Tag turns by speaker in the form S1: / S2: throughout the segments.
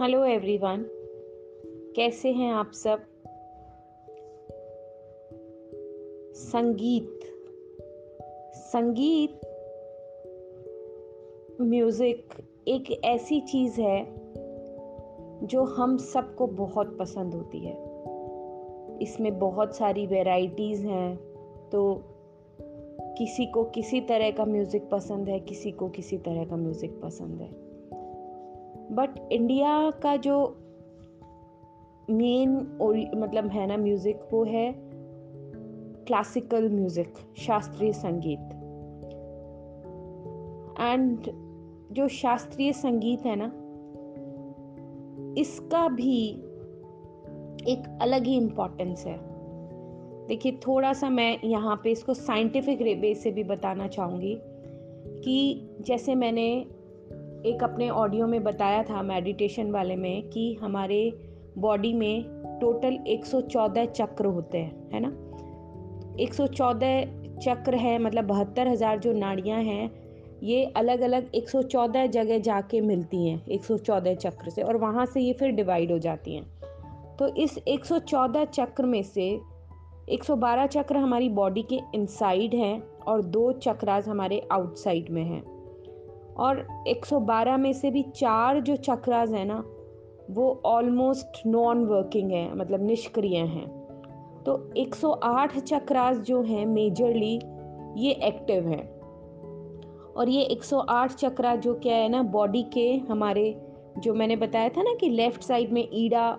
S1: Hello everyone कैसे हैं आप सब? संगीत। संगीत म्यूज़िक एक ऐसी चीज़ है जो हम सबको बहुत पसंद होती है। इसमें बहुत सारी वैरायटीज़ हैं तो किसी को किसी तरह का म्यूज़िक पसंद है, किसी को किसी तरह का म्यूज़िक पसंद है। बट इंडिया का जो मेन मतलब है ना म्यूज़िक, वो है क्लासिकल म्यूज़िक, शास्त्रीय संगीत। एंड जो शास्त्रीय संगीत है ना, इसका भी एक अलग ही इम्पोर्टेंस है। देखिए थोड़ा सा मैं यहाँ पे इसको साइंटिफिक वे से भी बताना चाहूँगी कि जैसे मैंने एक अपने ऑडियो में बताया था मेडिटेशन वाले में कि हमारे बॉडी में टोटल 114 चक्र होते हैं, है ना? 114 चक्र है मतलब बहत्तर हज़ार जो नाड़ियाँ हैं, ये अलग अलग 114 जगह जाके मिलती हैं 114 चक्र से, और वहाँ से ये फिर डिवाइड हो जाती हैं। तो इस 114 चक्र में से 112 चक्र हमारी बॉडी के इनसाइड हैं, और दो चक्रास हमारे आउटसाइड में हैं। और 112 में से भी चार जो चक्रास हैं ना, वो ऑलमोस्ट नॉन वर्किंग है मतलब निष्क्रिय हैं। तो 108 चक्रास जो हैं मेजरली ये एक्टिव हैं। और ये 108 चक्रा जो क्या है ना बॉडी के हमारे, जो मैंने बताया था ना कि लेफ़्ट साइड में ईडा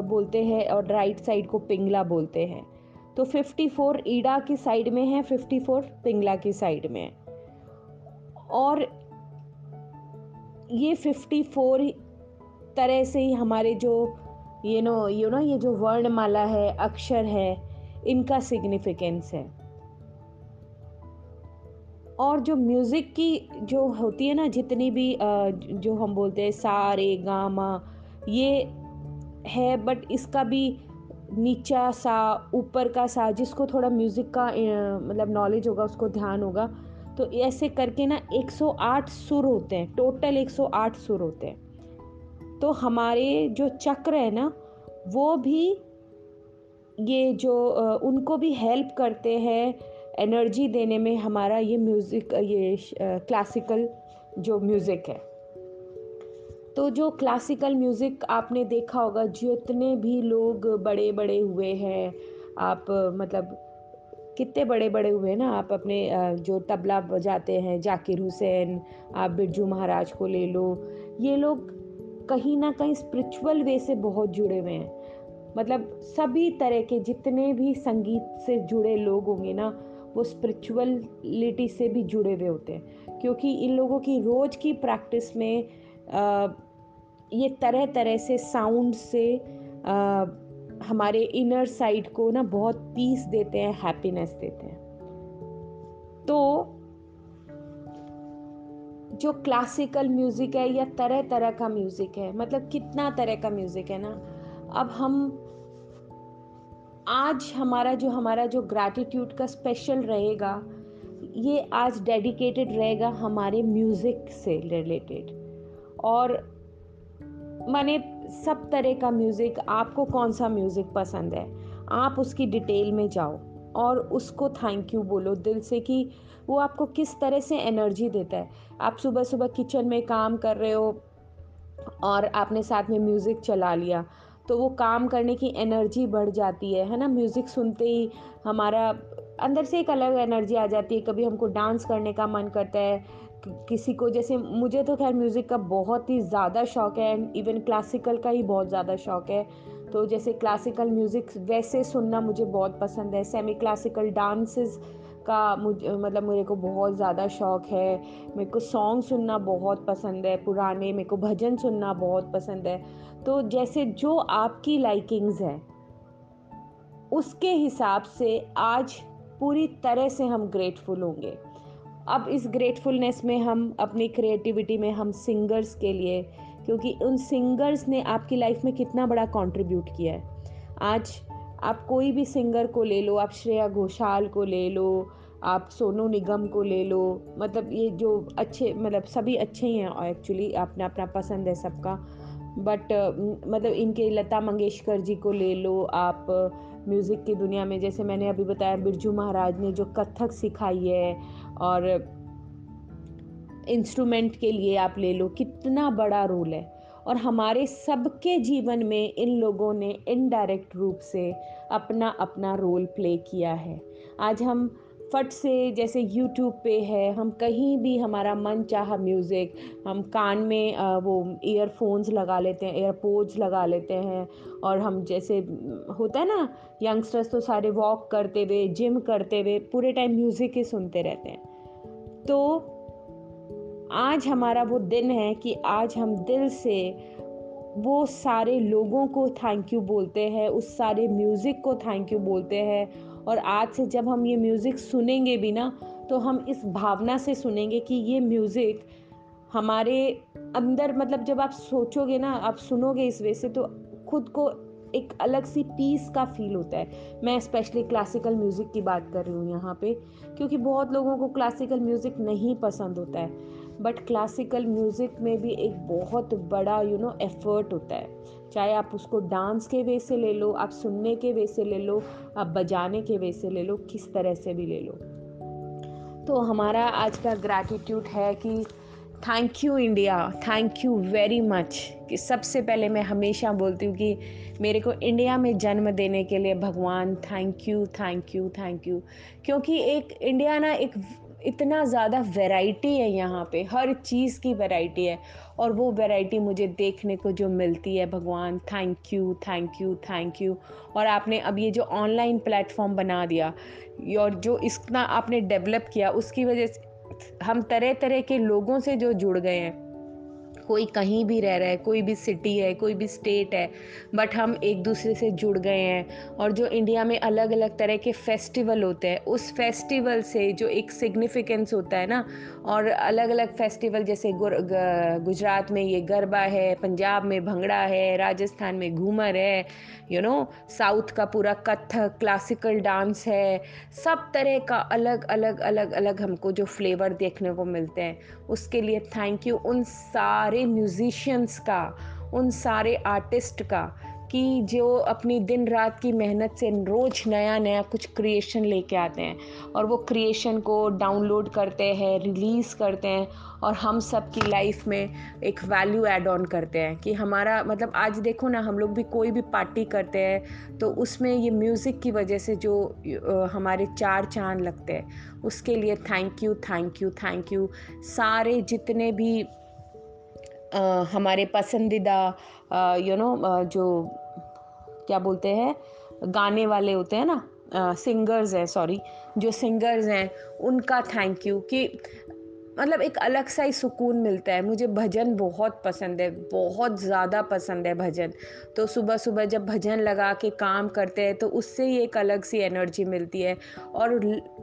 S1: बोलते हैं और राइट साइड को पिंगला बोलते हैं। तो 54 ईडा की साइड में है 54 पिंगला की साइड में। है और ये 54 तरह से ही हमारे जो ये नो यू नो ये जो वर्णमाला है, अक्षर है, इनका सिग्निफिकेंस है। और जो म्यूज़िक की जो होती है ना, जितनी भी जो हम बोलते हैं सारे गामा ये है बट इसका भी नीचा सा, ऊपर का सा, जिसको थोड़ा म्यूज़िक का मतलब नॉलेज होगा, उसको ध्यान होगा तो ऐसे करके ना 108 सुर होते हैं टोटल 108 सुर होते हैं। तो हमारे जो चक्र है ना, वो भी ये जो उनको भी हेल्प करते हैं एनर्जी देने में हमारा ये म्यूज़िक ये क्लासिकल जो म्यूज़िक है। तो जो क्लासिकल म्यूज़िक आपने देखा होगा, जितने भी लोग बड़े बड़े हुए हैं, आप मतलब कितने बड़े बड़े हुए ना आप अपने जो तबला बजाते हैं जाकिर हुसैन आप बिरजू महाराज को ले लो ये लोग कहीं ना कहीं स्पिरिचुअल वे से बहुत जुड़े हुए हैं। मतलब सभी तरह के जितने भी संगीत से जुड़े लोग होंगे ना वो स्पिरिचुअलिटी से भी जुड़े हुए होते हैं। क्योंकि इन लोगों की रोज़ की प्रैक्टिस में आ, ये तरह तरह से साउंड से आ, हमारे इनर साइड को ना बहुत पीस देते हैं हैप्पीनेस देते हैं। तो जो क्लासिकल म्यूज़िक है या तरह तरह का म्यूज़िक है मतलब कितना तरह का म्यूज़िक है ना, अब हम आज हमारा जो हमारा जो ग्रैटिट्यूड का स्पेशल रहेगा, ये आज डेडिकेटेड रहेगा हमारे म्यूज़िक से रिलेटेड और माने सब तरह का म्यूज़िक आपको कौन सा म्यूज़िक पसंद है? आप उसकी डिटेल में जाओ और उसको थैंक यू बोलो दिल से कि वो आपको किस तरह से एनर्जी देता है। आप सुबह सुबह किचन में काम कर रहे हो और आपने साथ में म्यूज़िक चला लिया तो वो काम करने की एनर्जी बढ़ जाती है है ना? म्यूज़िक सुनते ही हमारा अंदर से एक अलग एनर्जी आ जाती है। कभी हमको डांस करने का मन करता है किसी को, जैसे मुझे तो खैर म्यूज़िक का बहुत ही ज़्यादा शौक है एंड इवन क्लासिकल का ही बहुत ज़्यादा शौक है। तो जैसे क्लासिकल म्यूज़िक वैसे सुनना मुझे बहुत पसंद है। सेमी क्लासिकल डांसेस का मुझे मतलब मेरे को बहुत ज़्यादा शौक है। मेरे को सॉन्ग सुनना बहुत पसंद है। पुराने मेरे को भजन सुनना बहुत पसंद है। तो जैसे जो आपकी लाइकिंग्स है, उसके हिसाब से आज पूरी तरह से हम ग्रेटफुल होंगे। अब इस ग्रेटफुलनेस में हम अपनी क्रिएटिविटी में हम सिंगर्स के लिए, क्योंकि उन सिंगर्स ने आपकी लाइफ में कितना बड़ा कंट्रीब्यूट किया है। आज आप कोई भी सिंगर को ले लो, आप श्रेया घोषाल को ले लो, आप सोनू निगम को ले लो मतलब ये जो अच्छे मतलब सभी अच्छे ही हैं एक्चुअली अपना अपना पसंद है सबका। बट मतलब इनके लता मंगेशकर जी को ले लो आप म्यूज़िक की दुनिया में, जैसे मैंने अभी बताया, बिरजू महाराज ने जो कथक सिखाई है और इंस्ट्रूमेंट के लिए आप ले लो, कितना बड़ा रोल है। और हमारे सबके जीवन में इन लोगों ने इनडायरेक्ट रूप से अपना अपना रोल प्ले किया है। आज हम फट से, जैसे यूट्यूब पे है, हम कहीं भी हमारा मन चाह म्यूज़िक हम कान में वो ईयरफोन्स लगा लेते हैं एयरपोर्ट्स लगा लेते हैं, और हम जैसे होता है ना यंगस्टर्स तो सारे वॉक करते हुए जिम करते हुए, पूरे टाइम म्यूज़िक ही सुनते रहते हैं। तो आज हमारा वो दिन है कि आज हम दिल से वो सारे लोगों को थैंक यू बोलते हैं, उस सारे म्यूज़िक को थैंक यू बोलते हैं। और आज से जब हम ये म्यूज़िक सुनेंगे भी ना तो हम इस भावना से सुनेंगे कि ये म्यूज़िक हमारे अंदर मतलब जब आप सोचोगे ना, आप सुनोगे इस वे से तो खुद को एक अलग सी पीस का फील होता है। मैं स्पेशली क्लासिकल म्यूज़िक की बात कर रही हूँ यहाँ पे, क्योंकि बहुत लोगों को क्लासिकल म्यूज़िक नहीं पसंद होता है। बट क्लासिकल म्यूज़िक में भी एक बहुत बड़ा यू नो एफर्ट होता है। चाहे आप उसको डांस के वे से ले लो, आप सुनने के वे से ले लो, आप बजाने के वे से ले लो, किस तरह से भी ले लो। तो हमारा आज का ग्रैटिट्यूड है कि thank you India thank you very much कि सबसे पहले मैं हमेशा बोलती हूँ कि मेरे को इंडिया में जन्म देने के लिए भगवान thank you thank you thank you क्योंकि एक इंडिया ना एक इतना ज़्यादा वैरायटी है यहाँ पे. हर चीज़ की वैरायटी है. और वो वैरायटी मुझे देखने को जो मिलती है, भगवान thank you thank you thank you और आपने अब ये जो ऑनलाइन प्लेटफॉर्म बना दिया, और जो इतना आपने डेवलप किया, उसकी वजह से हम तरह तरह के लोगों से जो जुड़ गए हैं, कोई कहीं भी रह रहा है, कोई भी सिटी है, कोई भी स्टेट है बट हम एक दूसरे से जुड़ गए हैं और जो इंडिया में अलग अलग तरह के फेस्टिवल होते हैं, उस फेस्टिवल से जो एक सिग्निफिकेंस होता है ना और अलग अलग फेस्टिवल जैसे गुजरात में ये गरबा है, पंजाब में भंगड़ा है, राजस्थान में घूमर है यू नो साउथ का पूरा कथक क्लासिकल डांस है, सब तरह का अलग अलग अलग अलग हमको जो फ्लेवर देखने को मिलते हैं। उसके लिए थैंक यू उन सारे म्यूज़िशियंस का, उन सारे आर्टिस्ट का कि जो अपनी दिन रात की मेहनत से रोज़ नया नया कुछ क्रिएशन लेके आते हैं और वो क्रिएशन को डाउनलोड करते हैं रिलीज़ करते हैं और हम सब की लाइफ में एक वैल्यू ऐड ऑन करते हैं कि हमारा मतलब आज देखो ना हम लोग भी कोई भी पार्टी करते हैं तो उसमें ये म्यूज़िक की वजह से जो हमारे चार चाँद लगते हैं, उसके लिए thank you thank you thank you सारे जितने भी हमारे पसंदीदा यू नो जो क्या बोलते हैं, गाने वाले होते हैं ना सिंगर्स हैं सॉरी जो सिंगर्स हैं, उनका थैंक यू कि मतलब एक अलग सा ही सुकून मिलता है। मुझे भजन बहुत पसंद है, बहुत ज़्यादा पसंद है भजन। तो सुबह सुबह जब भजन लगा के काम करते हैं तो उससे ही एक अलग सी एनर्जी मिलती है। और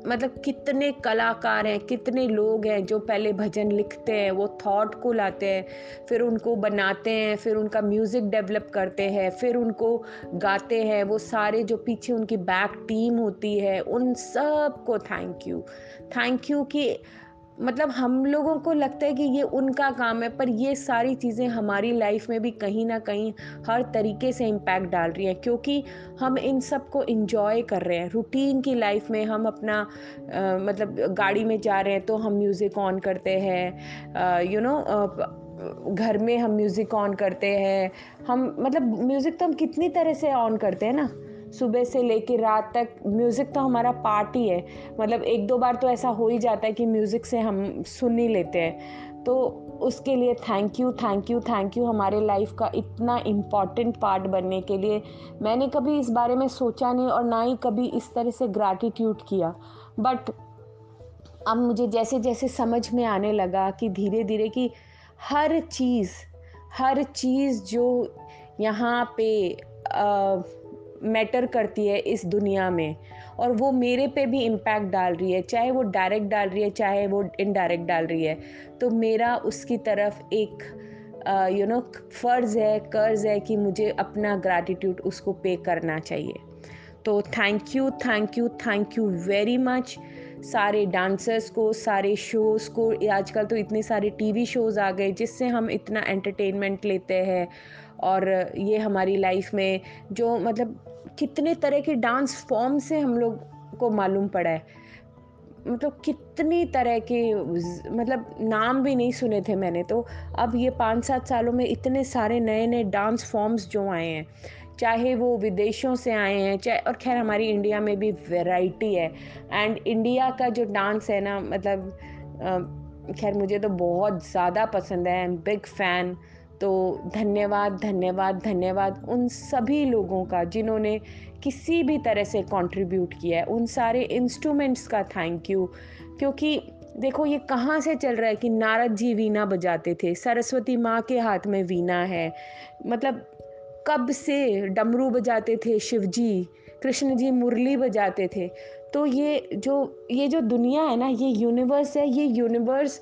S1: मतलब कितने कलाकार हैं, कितने लोग हैं जो पहले भजन लिखते हैं, वो थॉट को लाते हैं, फिर उनको बनाते हैं, फिर उनका म्यूज़िक डेवलप करते हैं, फिर उनको गाते हैं, वो सारे जो पीछे उनकी बैक टीम होती है, उन सबको थैंक यू थैंक यू कि मतलब हम लोगों को लगता है कि ये उनका काम है पर ये सारी चीज़ें हमारी लाइफ में भी कहीं ना कहीं हर तरीके से इम्पैक्ट डाल रही हैं क्योंकि हम इन सबको इन्जॉय कर रहे हैं। रूटीन की लाइफ में हम अपना आ, मतलब गाड़ी में जा रहे हैं तो हम म्यूज़िक ऑन करते हैं यू नो घर में हम म्यूज़िक ऑन करते हैं। हम मतलब म्यूज़िक तो हम कितनी तरह से ऑन करते हैं ना? सुबह से लेके रात तक म्यूज़िक तो हमारा पार्ट ही है। मतलब एक दो बार तो ऐसा हो ही जाता है कि म्यूज़िक से हम सुन ही लेते हैं। तो उसके लिए thank you thank you thank you हमारे लाइफ का इतना इंपॉर्टेंट पार्ट बनने के लिए। मैंने कभी इस बारे में सोचा नहीं और ना ही कभी इस तरह से ग्रैटिट्यूड किया। बट अब मुझे जैसे जैसे समझ में आने लगा कि धीरे धीरे कि हर चीज़ हर चीज़ जो यहाँ पे आ, मैटर करती है इस दुनिया में। और वो मेरे पे भी इम्पैक्ट डाल रही है, चाहे वो डायरेक्ट डाल रही है, चाहे वो इनडायरेक्ट डाल रही है। तो मेरा उसकी तरफ़ एक यू नो फ़र्ज़ है, कर्ज़ है कि मुझे अपना ग्रैटिट्यूड उसको पे करना चाहिए। तो thank you thank you thank you very much सारे डांसर्स को, सारे शोज़ को आजकल तो इतने सारे टीवी शोज़ आ गए जिससे हम इतना एंटरटेनमेंट लेते हैं। और ये हमारी लाइफ में जो मतलब कितने तरह के डांस फॉर्म से हम लोग को मालूम पड़ा है। मतलब कितनी तरह के मतलब नाम भी नहीं सुने थे मैंने तो अब ये पाँच सात सालों में इतने सारे नए नए डांस फॉर्म्स जो आए हैं, चाहे वो विदेशों से आए हैं, चाहे, और खैर हमारी इंडिया में भी वैरायटी है। एंड इंडिया का जो डांस है ना मतलब खैर मुझे तो बहुत ज़्यादा पसंद है आई एम बिग फ़ैन तो धन्यवाद धन्यवाद धन्यवाद उन सभी लोगों का जिन्होंने किसी भी तरह से कंट्रीब्यूट किया है। उन सारे इंस्ट्रूमेंट्स का थैंक यू क्योंकि देखो ये कहाँ से चल रहा है कि नारद जी वीणा बजाते थे, सरस्वती माँ के हाथ में वीणा है। मतलब कब से डमरू बजाते थे शिव जी कृष्ण जी मुरली बजाते थे। तो ये जो ये जो दुनिया है ना, ये यूनिवर्स है, ये यूनिवर्स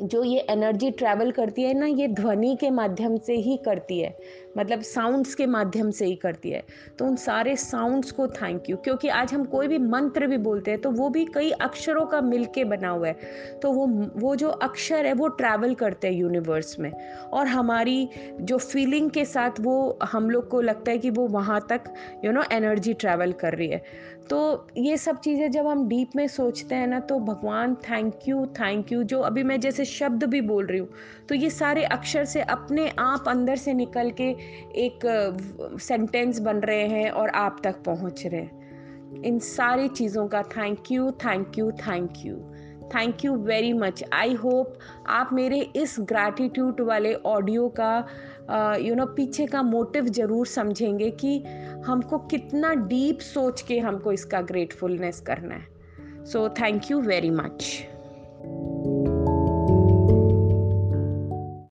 S1: जो ये एनर्जी ट्रैवल करती है ना, ये ध्वनि के माध्यम से ही करती है। मतलब साउंड्स के माध्यम से ही करती है। तो उन सारे साउंड्स को थैंक यू क्योंकि आज हम कोई भी मंत्र भी बोलते हैं तो वो भी कई अक्षरों का मिल के बना हुआ है। तो वो वो जो अक्षर है, वो ट्रैवल करते हैं यूनिवर्स में। और हमारी जो फीलिंग के साथ वो, हम लोग को लगता है कि वो वहाँ तक यू नो एनर्जी ट्रैवल कर रही है। तो ये सब चीज़ें जब हम डीप में सोचते हैं ना तो भगवान थैंक यू थैंक यू जो अभी मैं जैसे शब्द भी बोल रही हूँ तो ये सारे अक्षर से अपने आप अंदर से निकल के एक सेंटेंस बन रहे हैं और आप तक पहुँच रहे हैं। इन सारी चीज़ों का thank you thank you thank you thank you very much I hope आप मेरे इस ग्रैटिट्यूड वाले ऑडियो का यू uh, नो पीछे का मोटिव ज़रूर समझेंगे कि हमको कितना डीप सोच के हमको इसका ग्रेटफुलनेस करना है। So thank you very much